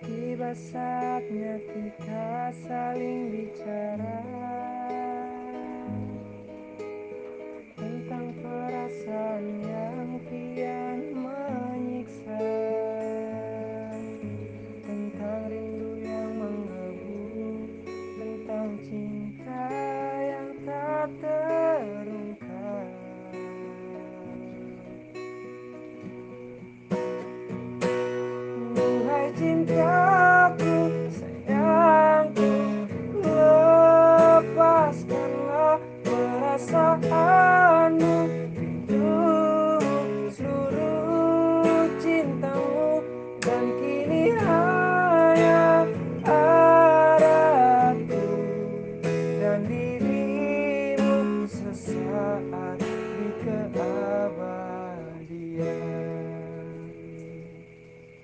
Tiba saatnya kita saling bicara Tentang perasaan yang kian menyiksa Tentang rindu yang menggebu Tentang cinta yang tak terungkap cintaku sayangku lepaskanlah perasaanmu itu seluruh cintamu dan kini hanya padaku dan dirimu sesaat.